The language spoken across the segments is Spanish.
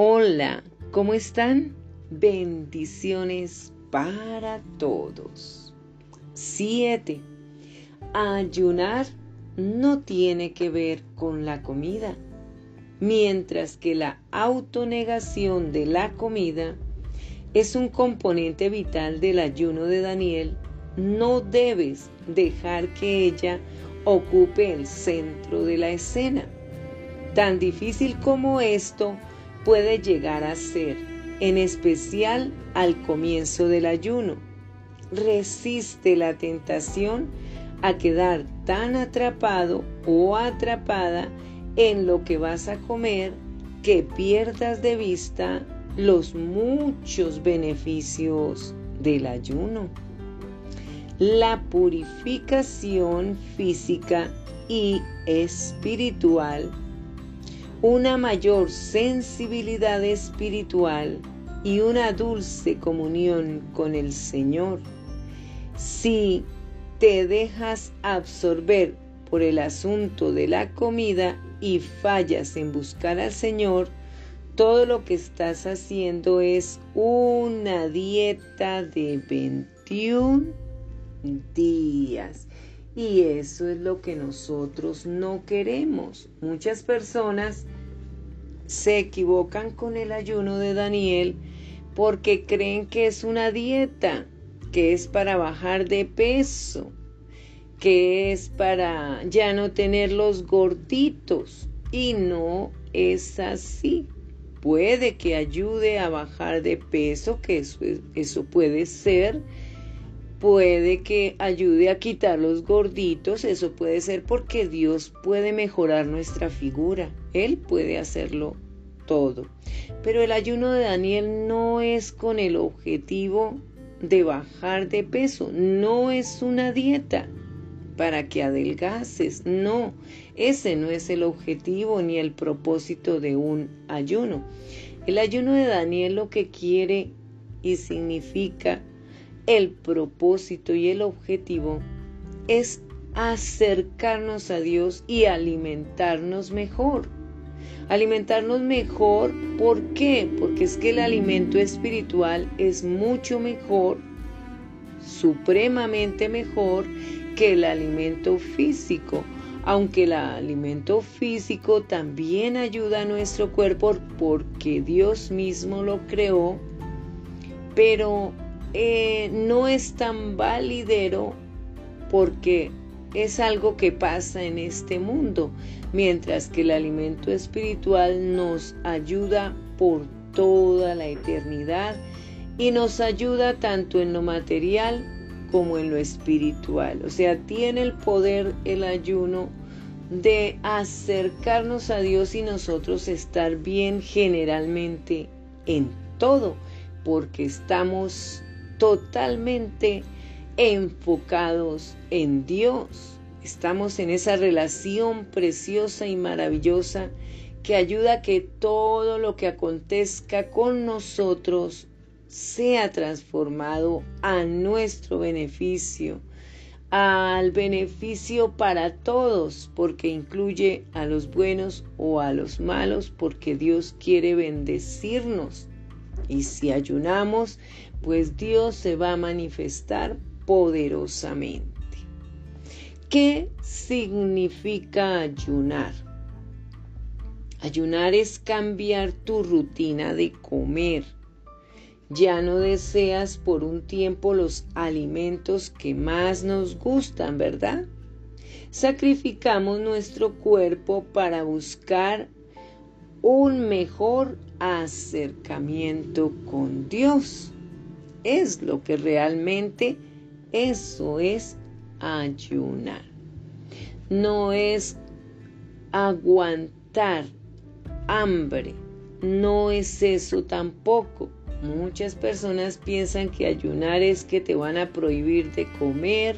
Hola, ¿cómo están? Bendiciones para todos. 7. Ayunar no tiene que ver con la comida, mientras que la autonegación de la comida es un componente vital del ayuno de Daniel, no debes dejar que ella ocupe el centro de la escena. Tan difícil como esto puede llegar a ser, en especial al comienzo del ayuno. Resiste la tentación a quedar tan atrapado o atrapada en lo que vas a comer que pierdas de vista los muchos beneficios del ayuno. La purificación física y espiritual, una mayor sensibilidad espiritual y una dulce comunión con el Señor. Si te dejas absorber por el asunto de la comida y fallas en buscar al Señor, todo lo que estás haciendo es una dieta de 21 días. Y eso es lo que nosotros no queremos. Muchas personas se equivocan con el ayuno de Daniel porque creen que es una dieta que es para bajar de peso, que es para ya no tener los gorditos. Y no es así. Puede que ayude a bajar de peso, que eso, eso puede ser. Puede que ayude a quitar los gorditos, eso puede ser porque Dios puede mejorar nuestra figura. Él puede hacerlo todo. Pero el ayuno de Daniel no es con el objetivo de bajar de peso, no es una dieta para que adelgaces, no, ese no es el objetivo ni el propósito de un ayuno. El ayuno de Daniel lo que quiere y significa el propósito y el objetivo es acercarnos a Dios y alimentarnos mejor alimentarnos mejor. ¿Por qué? Porque es que el alimento espiritual es mucho mejor, supremamente mejor que el alimento físico. Aunque el alimento físico también ayuda a nuestro cuerpo porque Dios mismo lo creó, pero eh, no es tan validero porque es algo que pasa en este mundo, mientras que el alimento espiritual nos ayuda por toda la eternidad y nos ayuda tanto en lo material como en lo espiritual. O sea, tiene el poder el ayuno de acercarnos a Dios y nosotros estar bien generalmente en todo, porque estamos totalmente enfocados en Dios. Estamos en esa relación preciosa y maravillosa que ayuda a que todo lo que acontezca con nosotros sea transformado a nuestro beneficio, al beneficio para todos, porque incluye a los buenos o a los malos, porque Dios quiere bendecirnos. Y si ayunamos, pues Dios se va a manifestar poderosamente. ¿Qué significa ayunar? Ayunar es cambiar tu rutina de comer. Ya no deseas por un tiempo los alimentos que más nos gustan, ¿verdad? Sacrificamos nuestro cuerpo para buscar un mejor acercamiento con Dios. Es lo que realmente eso es ayunar. No es aguantar hambre. No es eso tampoco. Muchas personas piensan que ayunar es que te van a prohibir de comer.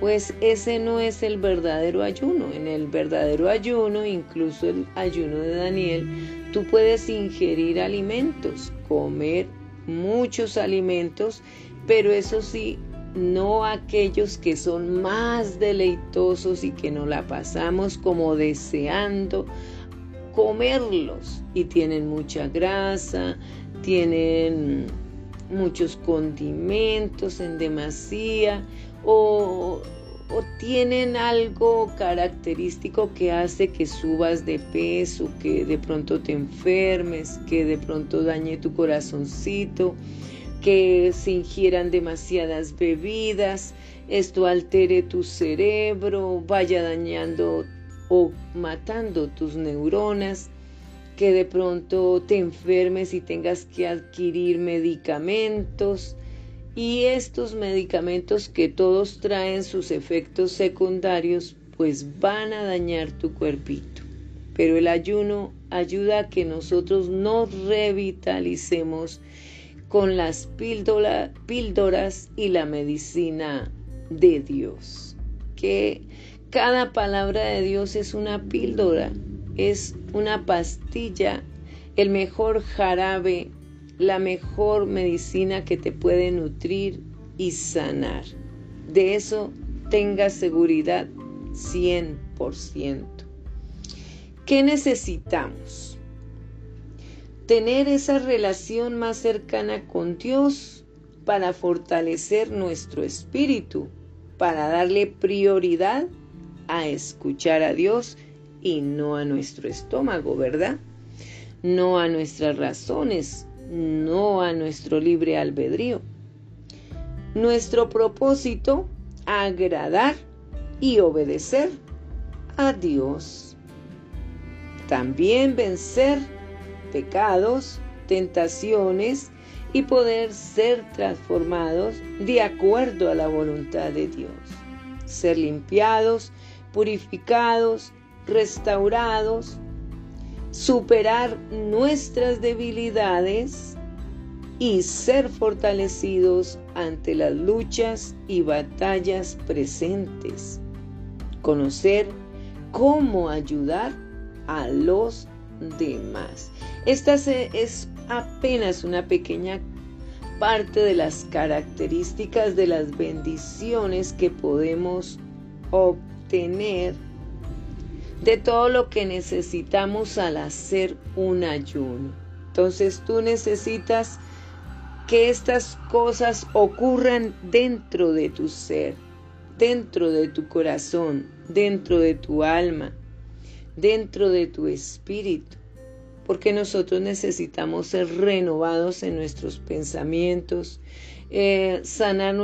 Pues ese no es el verdadero ayuno. En el verdadero ayuno, incluso el ayuno de Daniel, tú puedes ingerir alimentos, comer muchos alimentos, pero eso sí, no aquellos que son más deleitosos y que nos la pasamos como deseando comerlos. Y tienen mucha grasa, tienen muchos condimentos en demasía o, o, tienen algo característico que hace que subas de peso, que de pronto te enfermes, que de pronto dañe tu corazoncito, que se ingieran demasiadas bebidas, esto altere tu cerebro, vaya dañando o matando tus neuronas, que de pronto te enfermes y tengas que adquirir medicamentos. Y estos medicamentos que todos traen sus efectos secundarios, pues van a dañar tu cuerpito. Pero el ayuno ayuda a que nosotros nos revitalicemos con las píldoras y la medicina de Dios. Que cada palabra de Dios es una píldora, es una pastilla, el mejor jarabe, la mejor medicina que te puede nutrir y sanar. De eso tenga seguridad 100%. ¿Qué necesitamos? tener esa relación más cercana con Dios para fortalecer nuestro espíritu, para darle prioridad a escuchar a Dios y no a nuestro estómago, ¿verdad? No a nuestras razones, no a nuestro libre albedrío. Nuestro propósito, agradar y obedecer a Dios. También vencer pecados, tentaciones y poder ser transformados de acuerdo a la voluntad de Dios. Ser limpiados, purificados, restaurados, superar nuestras debilidades y ser fortalecidos ante las luchas y batallas presentes. Conocer cómo ayudar a los demás. Esta es apenas una pequeña parte de las características de las bendiciones que podemos obtener de todo lo que necesitamos al hacer un ayuno. Entonces tú necesitas que estas cosas ocurran dentro de tu ser, dentro de tu corazón, dentro de tu alma, dentro de tu espíritu, porque nosotros necesitamos ser renovados en nuestros pensamientos, eh, sanar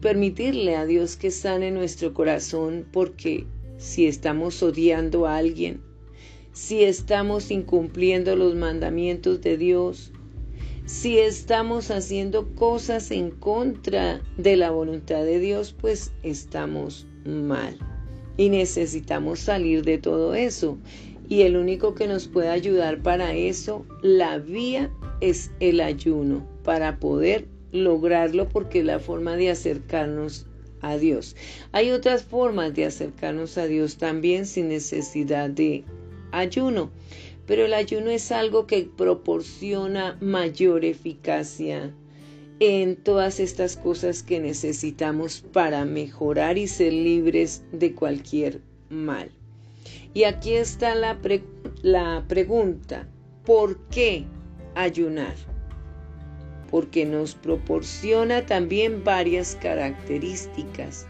permitirle a Dios que sane nuestro corazón, porque si estamos odiando a alguien, si estamos incumpliendo los mandamientos de Dios, si estamos haciendo cosas en contra de la voluntad de Dios, pues estamos mal. Y necesitamos salir de todo eso. Y el único que nos puede ayudar para eso, la vía es el ayuno, para poder lograrlo porque es la forma de acercarnos Hay otras formas de acercarnos a Dios también sin necesidad de ayuno, pero el ayuno es algo que proporciona mayor eficacia en todas estas cosas que necesitamos para mejorar y ser libres de cualquier mal. Y aquí está la, la pregunta, ¿por qué ayunar? Porque nos proporciona también varias características.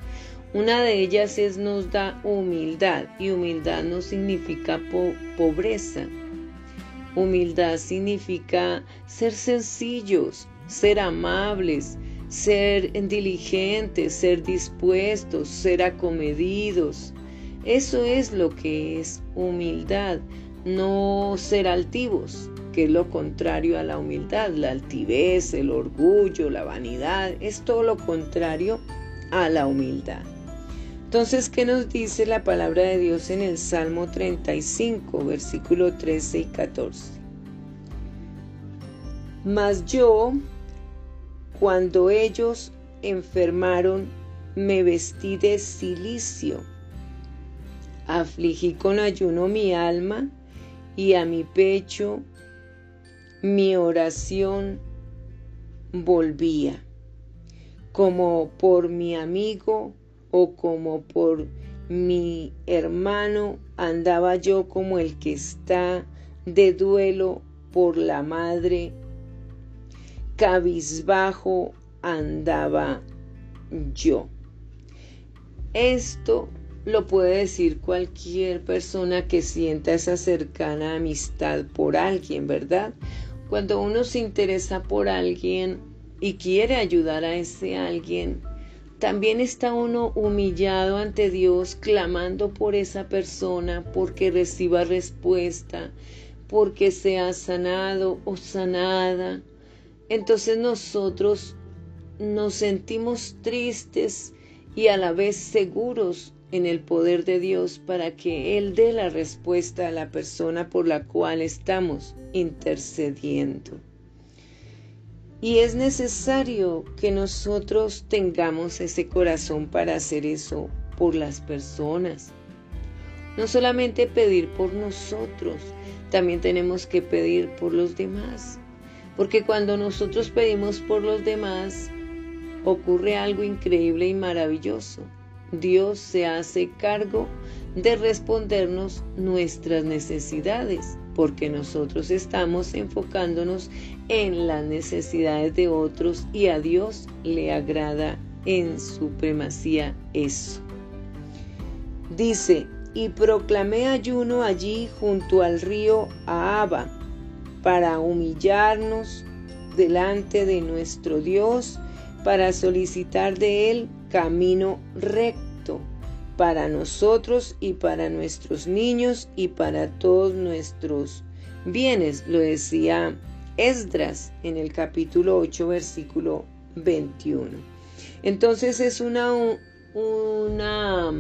Una de ellas es nos da humildad y humildad no significa pobreza. Humildad significa ser sencillos, ser amables, ser diligentes, ser dispuestos, ser acomedidos. Eso es lo que es humildad, no ser altivos, es lo contrario a la humildad, la altivez, el orgullo, la vanidad, es todo lo contrario a la humildad. Entonces, ¿qué nos dice la palabra de Dios en el Salmo 35, versículo 13 y 14? Mas yo, cuando ellos enfermaron, me vestí de silicio. Afligí con ayuno mi alma y a mi pecho mi oración volvía, como por mi amigo o como por mi hermano andaba yo como el que está de duelo por la madre, cabizbajo andaba yo. Esto lo puede decir cualquier persona que sienta esa cercana amistad por alguien, ¿verdad? Cuando uno se interesa por alguien y quiere ayudar a ese alguien, también está uno humillado ante Dios, clamando por esa persona, porque reciba respuesta, porque sea sanado o sanada. Entonces nosotros nos sentimos tristes y a la vez seguros en el poder de Dios para que Él dé la respuesta a la persona por la cual estamos intercediendo. Y es necesario que nosotros tengamos ese corazón para hacer eso por las personas. No solamente pedir por nosotros, también tenemos que pedir por los demás. Porque cuando nosotros pedimos por los demás, ocurre algo increíble y maravilloso. Dios se hace cargo de respondernos nuestras necesidades porque nosotros estamos enfocándonos en las necesidades de otros y a Dios le agrada en supremacía eso. Dice, y proclamé ayuno allí junto al río Ahaba para humillarnos delante de nuestro Dios, para solicitar de él camino recto para nosotros y para nuestros niños y para todos nuestros bienes. Lo decía Esdras en el capítulo 8, versículo 21. Entonces es una, una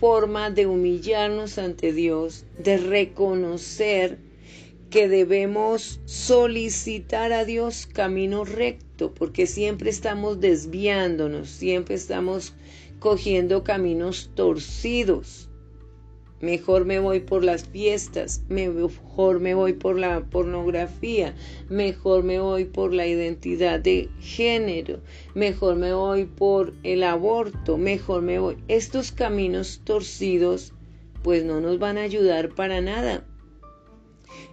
forma de humillarnos ante Dios, de reconocer que debemos solicitar a Dios camino recto, porque siempre estamos desviándonos, siempre estamos cogiendo caminos torcidos. Mejor me voy por las fiestas, mejor me voy por la pornografía, mejor me voy por la identidad de género, mejor me voy por el aborto, mejor me voy. Estos caminos torcidos pues no nos van a ayudar para nada.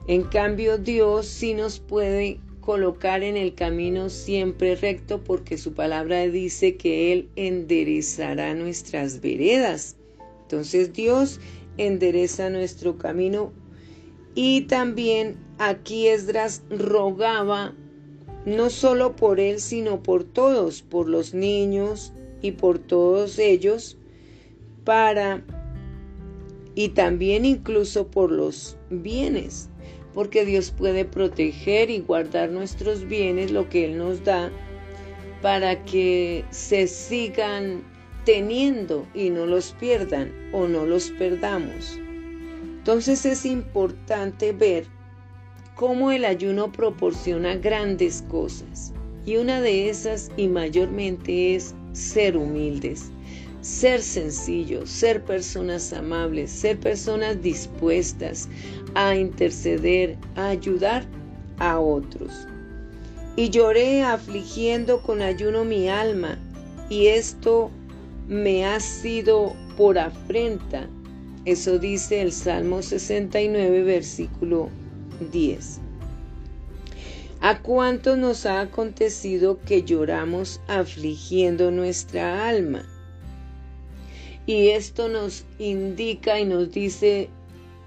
En cambio Dios sí nos puede colocar en el camino siempre recto porque su palabra dice que Él enderezará nuestras veredas. Entonces Dios endereza nuestro camino y también aquí Esdras rogaba no solo por él, sino por todos, por los niños y por todos ellos, para y también incluso por los bienes porque Dios puede proteger y guardar nuestros bienes, lo que Él nos da, para que se sigan teniendo y no los pierdan o no los perdamos. Entonces es importante ver cómo el ayuno proporciona grandes cosas y una de esas y mayormente es ser humildes ser sencillos, ser personas amables, ser personas dispuestas a interceder, a ayudar a otros. Y lloré afligiendo con ayuno mi alma, y esto me ha sido por afrenta. Eso dice el Salmo 69, versículo 10. ¿A cuánto nos ha acontecido que lloramos afligiendo nuestra alma? Y esto nos indica y nos dice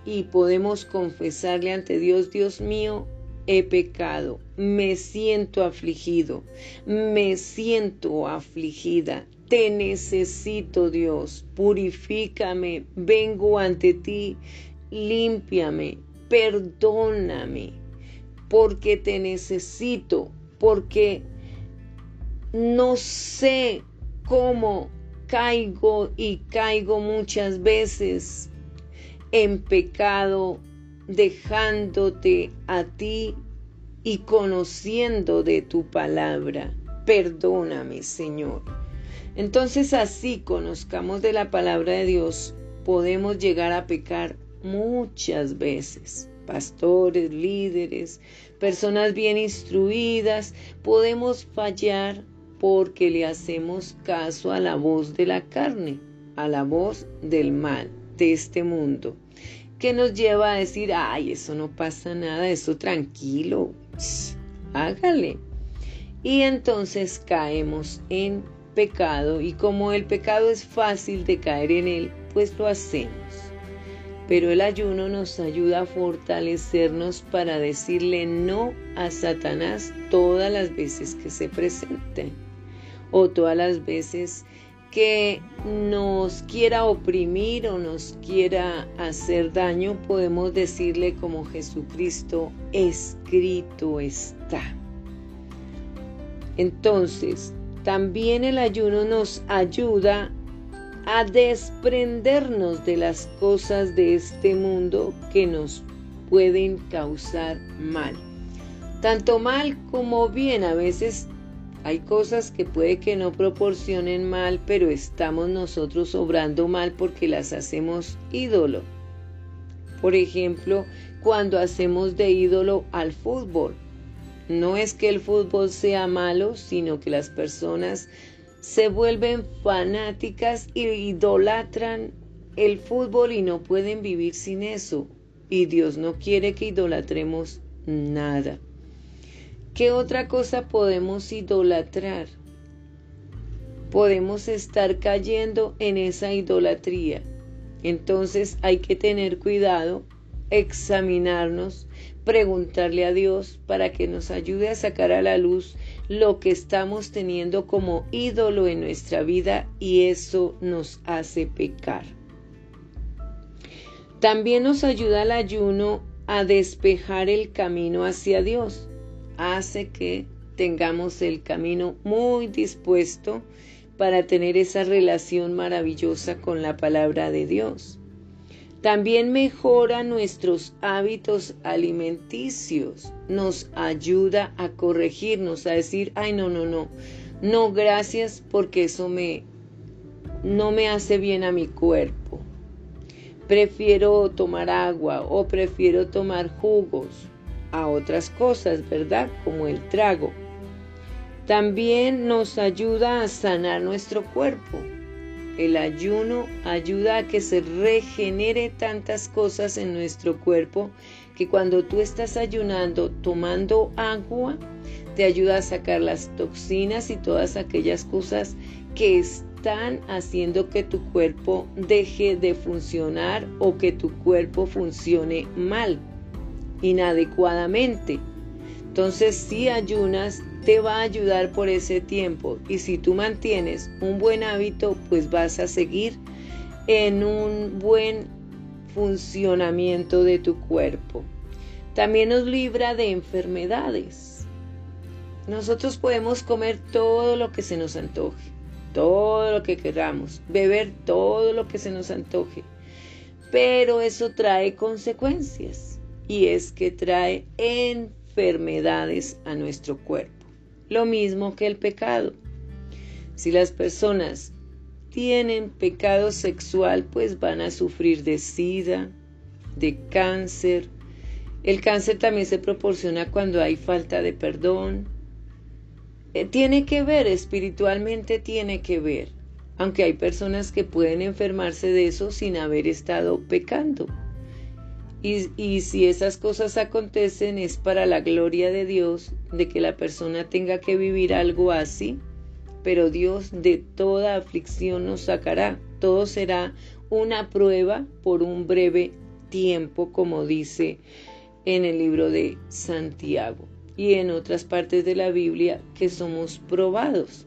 y podemos confesarle ante Dios, Dios mío, he pecado, me siento afligido, me siento afligida, te necesito Dios, purifícame, vengo ante ti, límpiame, perdóname, porque te necesito, porque no sé cómo caigo y caigo muchas veces en pecado, dejándote a ti y conociendo de tu palabra. Perdóname, Señor. Entonces así conozcamos de la palabra de Dios, podemos llegar a pecar muchas veces. Pastores, líderes, personas bien instruidas, podemos fallar porque le hacemos caso a la voz de la carne, a la voz del mal de este mundo. que nos lleva a decir, ay, eso no pasa nada, eso tranquilo, hágale. Y entonces caemos en pecado y como el pecado es fácil de caer en él, pues lo hacemos. Pero el ayuno nos ayuda a fortalecernos para decirle no a Satanás todas las veces que se presente o todas las veces que nos quiera oprimir o nos quiera hacer daño, podemos decirle como Jesucristo, escrito está. Entonces, también el ayuno nos ayuda a desprendernos de las cosas de este mundo que nos pueden causar mal. Tanto mal como bien, a veces hay cosas que puede que no proporcionen mal, pero estamos nosotros obrando mal porque las hacemos ídolo. Por ejemplo, cuando hacemos de ídolo al fútbol. No es que el fútbol sea malo, sino que las personas se vuelven fanáticas y idolatran el fútbol y no pueden vivir sin eso. Y Dios no quiere que idolatremos nada. ¿Qué otra cosa podemos idolatrar? Podemos estar cayendo en esa idolatría. Entonces hay que tener cuidado, examinarnos, preguntarle a Dios para que nos ayude a sacar a la luz lo que estamos teniendo como ídolo en nuestra vida y eso nos hace pecar. También nos ayuda el ayuno a despejar el camino hacia Dios. Hace que tengamos el camino muy dispuesto para tener esa relación maravillosa con la palabra de Dios. También mejora nuestros hábitos alimenticios, nos ayuda a corregirnos, a decir, ay, no, no, no, no, gracias porque eso me, no me hace bien a mi cuerpo. Prefiero tomar agua o prefiero tomar jugos a otras cosas, ¿verdad? Como el trago. También nos ayuda a sanar nuestro cuerpo el ayuno ayuda a que se regenere tantas cosas en nuestro cuerpo que cuando tú estás ayunando tomando agua, te ayuda a sacar las toxinas y todas aquellas cosas que están haciendo que tu cuerpo deje de funcionar o que tu cuerpo funcione mal, inadecuadamente. Entonces, si ayunas, te va a ayudar por ese tiempo y si tú mantienes un buen hábito, pues vas a seguir en un buen funcionamiento de tu cuerpo. También nos libra de enfermedades. Nosotros podemos comer todo lo que se nos antoje, todo lo que queramos, beber todo lo que se nos antoje, pero eso trae consecuencias y es que trae enfermedades a nuestro cuerpo lo mismo que el pecado. Si las personas tienen pecado sexual, pues van a sufrir de sida, de cáncer. El cáncer también se proporciona cuando hay falta de perdón. Eh, tiene que ver, espiritualmente tiene que ver, aunque hay personas que pueden enfermarse de eso sin haber estado pecando. Y, si esas cosas acontecen es para la gloria de Dios, de que la persona tenga que vivir algo así, pero Dios de toda aflicción nos sacará. Todo será una prueba por un breve tiempo, como dice en el libro de Santiago y en otras partes de la Biblia que somos probados.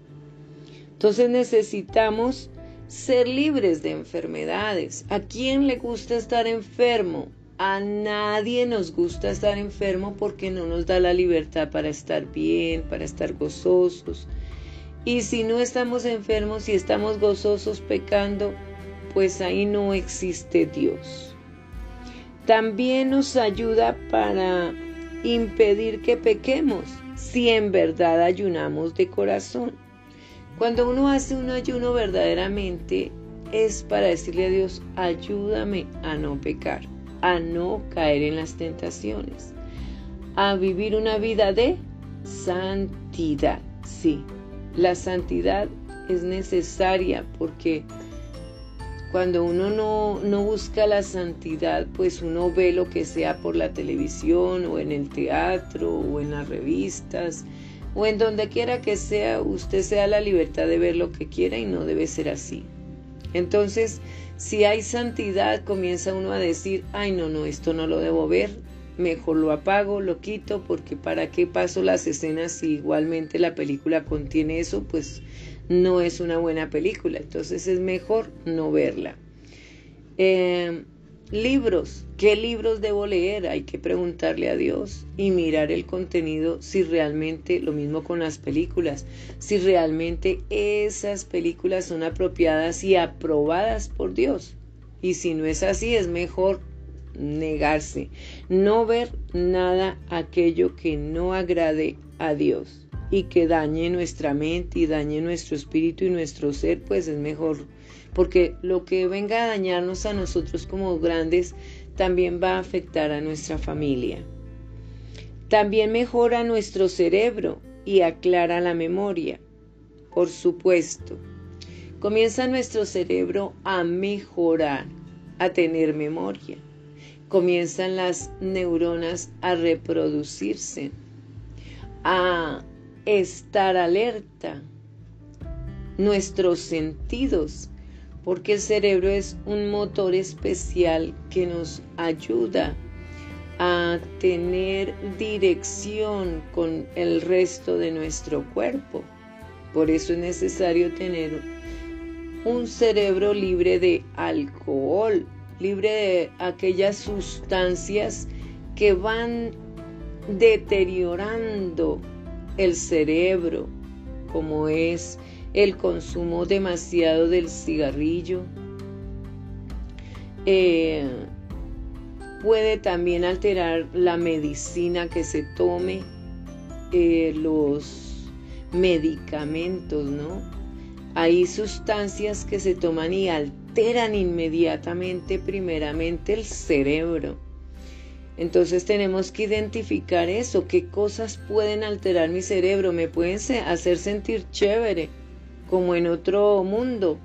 Entonces necesitamos ser libres de enfermedades. ¿A quién le gusta estar enfermo? A nadie nos gusta estar enfermo porque no nos da la libertad para estar bien, para estar gozosos. Y si no estamos enfermos y estamos gozosos pecando, pues ahí no existe Dios. También nos ayuda para impedir que pequemos si en verdad ayunamos de corazón. Cuando uno hace un ayuno verdaderamente es para decirle a Dios, ayúdame a no pecar a no caer en las tentaciones, a vivir una vida de santidad. Sí, la santidad es necesaria porque cuando uno no, no, busca la santidad, pues uno ve lo que sea por la televisión o en el teatro o en las revistas o en donde quiera que sea, usted sea la libertad de ver lo que quiera y no debe ser así. Entonces, si hay santidad, comienza uno a decir, ay no, no, esto no lo debo ver, mejor lo apago, lo quito, porque para qué paso las escenas si igualmente la película contiene eso, pues no es una buena película, entonces es mejor no verla. Eh, libros, ¿qué libros debo leer? Hay que preguntarle a Dios y mirar el contenido si realmente, lo mismo con las películas, si realmente esas películas son apropiadas y aprobadas por Dios. Y si no es así, es mejor negarse, no ver nada aquello que no agrade a Dios y que dañe nuestra mente y dañe nuestro espíritu y nuestro ser, pues es mejor, porque lo que venga a dañarnos a nosotros como grandes también va a afectar a nuestra familia. También mejora nuestro cerebro y aclara la memoria. Por supuesto, comienza nuestro cerebro a mejorar, a tener memoria comienzan las neuronas a reproducirse, a estar alerta, nuestros sentidos, porque el cerebro es un motor especial que nos ayuda a tener dirección con el resto de nuestro cuerpo. Por eso es necesario tener un cerebro libre de alcohol, libre de aquellas sustancias que van deteriorando el cerebro, como es el consumo demasiado del cigarrillo. Eh, puede también alterar la medicina que se tome, eh, los medicamentos, ¿no? Hay sustancias que se toman y alteran inmediatamente primeramente el cerebro. Entonces tenemos que identificar eso, qué cosas pueden alterar mi cerebro, me pueden hacer sentir chévere, como en otro mundo.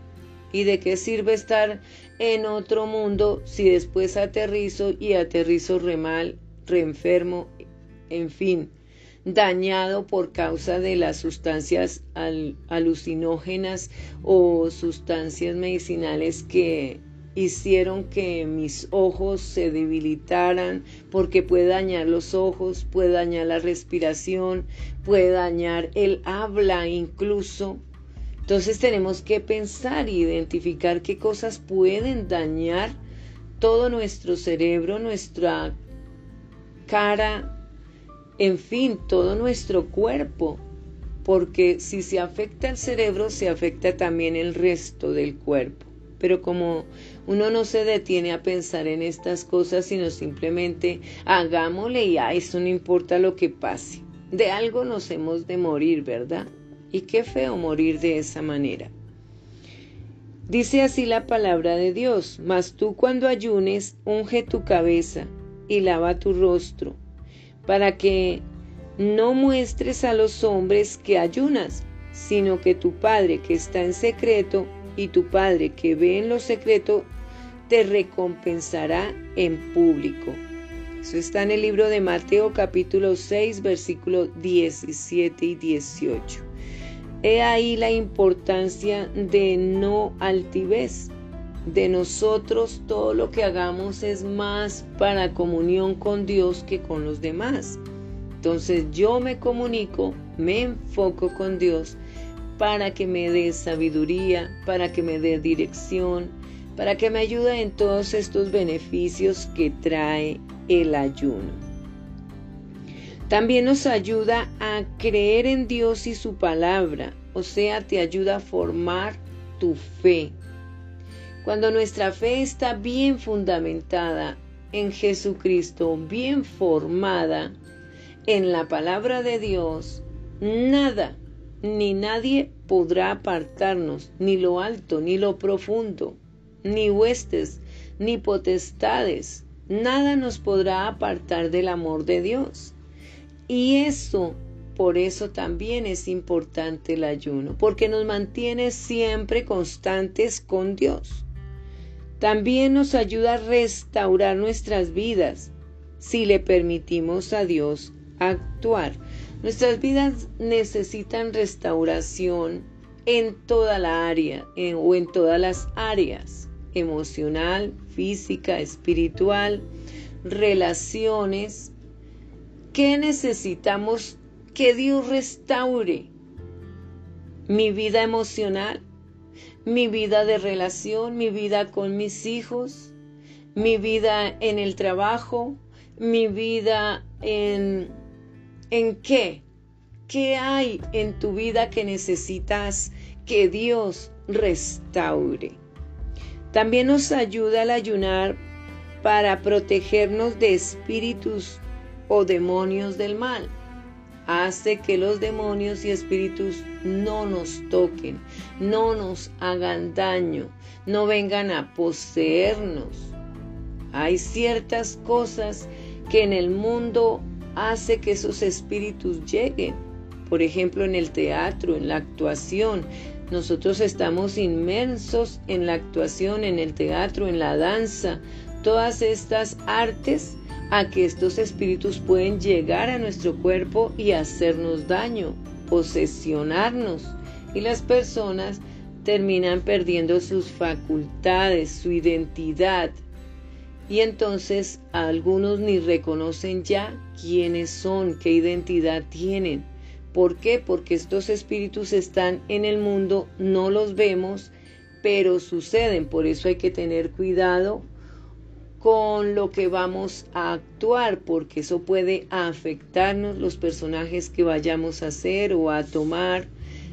¿Y de qué sirve estar en otro mundo si después aterrizo y aterrizo re mal, re enfermo, en fin? dañado por causa de las sustancias alucinógenas o sustancias medicinales que hicieron que mis ojos se debilitaran porque puede dañar los ojos, puede dañar la respiración, puede dañar el habla incluso. Entonces tenemos que pensar e identificar qué cosas pueden dañar todo nuestro cerebro, nuestra cara, en fin, todo nuestro cuerpo, porque si se afecta el cerebro, se afecta también el resto del cuerpo. Pero como uno no se detiene a pensar en estas cosas, sino simplemente hagámosle y a eso no importa lo que pase. De algo nos hemos de morir, ¿verdad? Y qué feo morir de esa manera. Dice así la palabra de Dios, mas tú cuando ayunes, unge tu cabeza y lava tu rostro para que no muestres a los hombres que ayunas, sino que tu Padre que está en secreto y tu Padre que ve en lo secreto te recompensará en público. Eso está en el libro de Mateo capítulo 6 versículos 17 y 18. He ahí la importancia de no altivez de nosotros todo lo que hagamos es más para comunión con Dios que con los demás. Entonces yo me comunico, me enfoco con Dios para que me dé sabiduría, para que me dé dirección, para que me ayude en todos estos beneficios que trae el ayuno. También nos ayuda a creer en Dios y su palabra, o sea, te ayuda a formar tu fe, cuando nuestra fe está bien fundamentada en Jesucristo, bien formada en la palabra de Dios, nada ni nadie podrá apartarnos, ni lo alto, ni lo profundo, ni huestes, ni potestades, nada nos podrá apartar del amor de Dios. Y eso, por eso también es importante el ayuno, porque nos mantiene siempre constantes con Dios. También nos ayuda a restaurar nuestras vidas si le permitimos a Dios actuar. Nuestras vidas necesitan restauración en toda la área o en todas las áreas, emocional, física, espiritual, relaciones. ¿Qué necesitamos que Dios restaure? Mi vida emocional, mi vida de relación, mi vida con mis hijos, mi vida en el trabajo, mi vida en, en qué. ¿Qué hay en tu vida que necesitas que Dios restaure? También nos ayuda al ayunar para protegernos de espíritus o demonios del mal hace que los demonios y espíritus no nos toquen, no nos hagan daño, no vengan a poseernos. Hay ciertas cosas que en el mundo hace que esos espíritus lleguen. Por ejemplo, en el teatro, en la actuación. Nosotros estamos inmensos en la actuación, en el teatro, en la danza. Todas estas artes a que estos espíritus pueden llegar a nuestro cuerpo y hacernos daño, posesionarnos. Y las personas terminan perdiendo sus facultades, su identidad. Y entonces algunos ni reconocen ya quiénes son, qué identidad tienen. ¿Por qué? Porque estos espíritus están en el mundo, no los vemos, pero suceden. Por eso hay que tener cuidado con lo que vamos a actuar, porque eso puede afectarnos los personajes que vayamos a hacer o a tomar.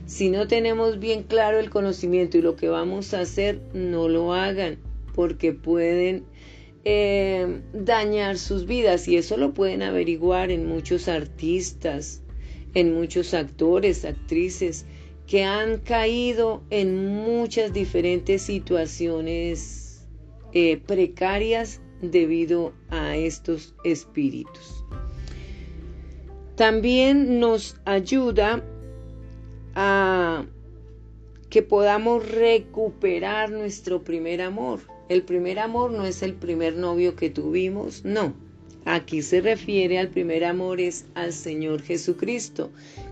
Si no tenemos bien claro el conocimiento y lo que vamos a hacer, no lo hagan, porque pueden eh, dañar sus vidas y eso lo pueden averiguar en muchos artistas, en muchos actores, actrices que han caído en muchas diferentes situaciones eh, precarias debido a estos espíritus. También nos ayuda a que podamos recuperar nuestro primer amor. El primer amor no es el primer novio que tuvimos, no. Aquí se refiere al primer amor es al Señor Jesucristo.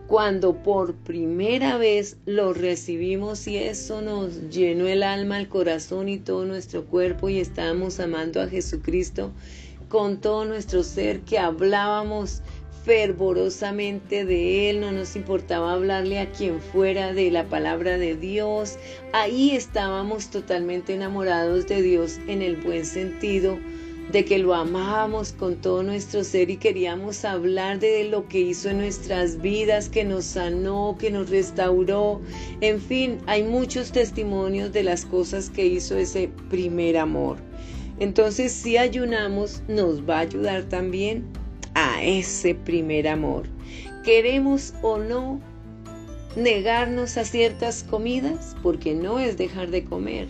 Cuando por primera vez lo recibimos y eso nos llenó el alma, el corazón y todo nuestro cuerpo y estábamos amando a Jesucristo con todo nuestro ser, que hablábamos fervorosamente de Él, no nos importaba hablarle a quien fuera de la palabra de Dios. Ahí estábamos totalmente enamorados de Dios en el buen sentido de que lo amábamos con todo nuestro ser y queríamos hablar de lo que hizo en nuestras vidas, que nos sanó, que nos restauró. En fin, hay muchos testimonios de las cosas que hizo ese primer amor. Entonces, si ayunamos, nos va a ayudar también a ese primer amor. Queremos o no negarnos a ciertas comidas, porque no es dejar de comer,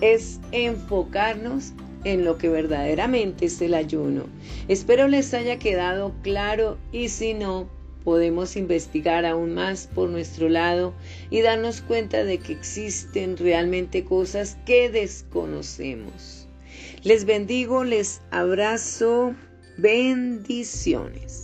es enfocarnos en lo que verdaderamente es el ayuno. Espero les haya quedado claro y si no, podemos investigar aún más por nuestro lado y darnos cuenta de que existen realmente cosas que desconocemos. Les bendigo, les abrazo, bendiciones.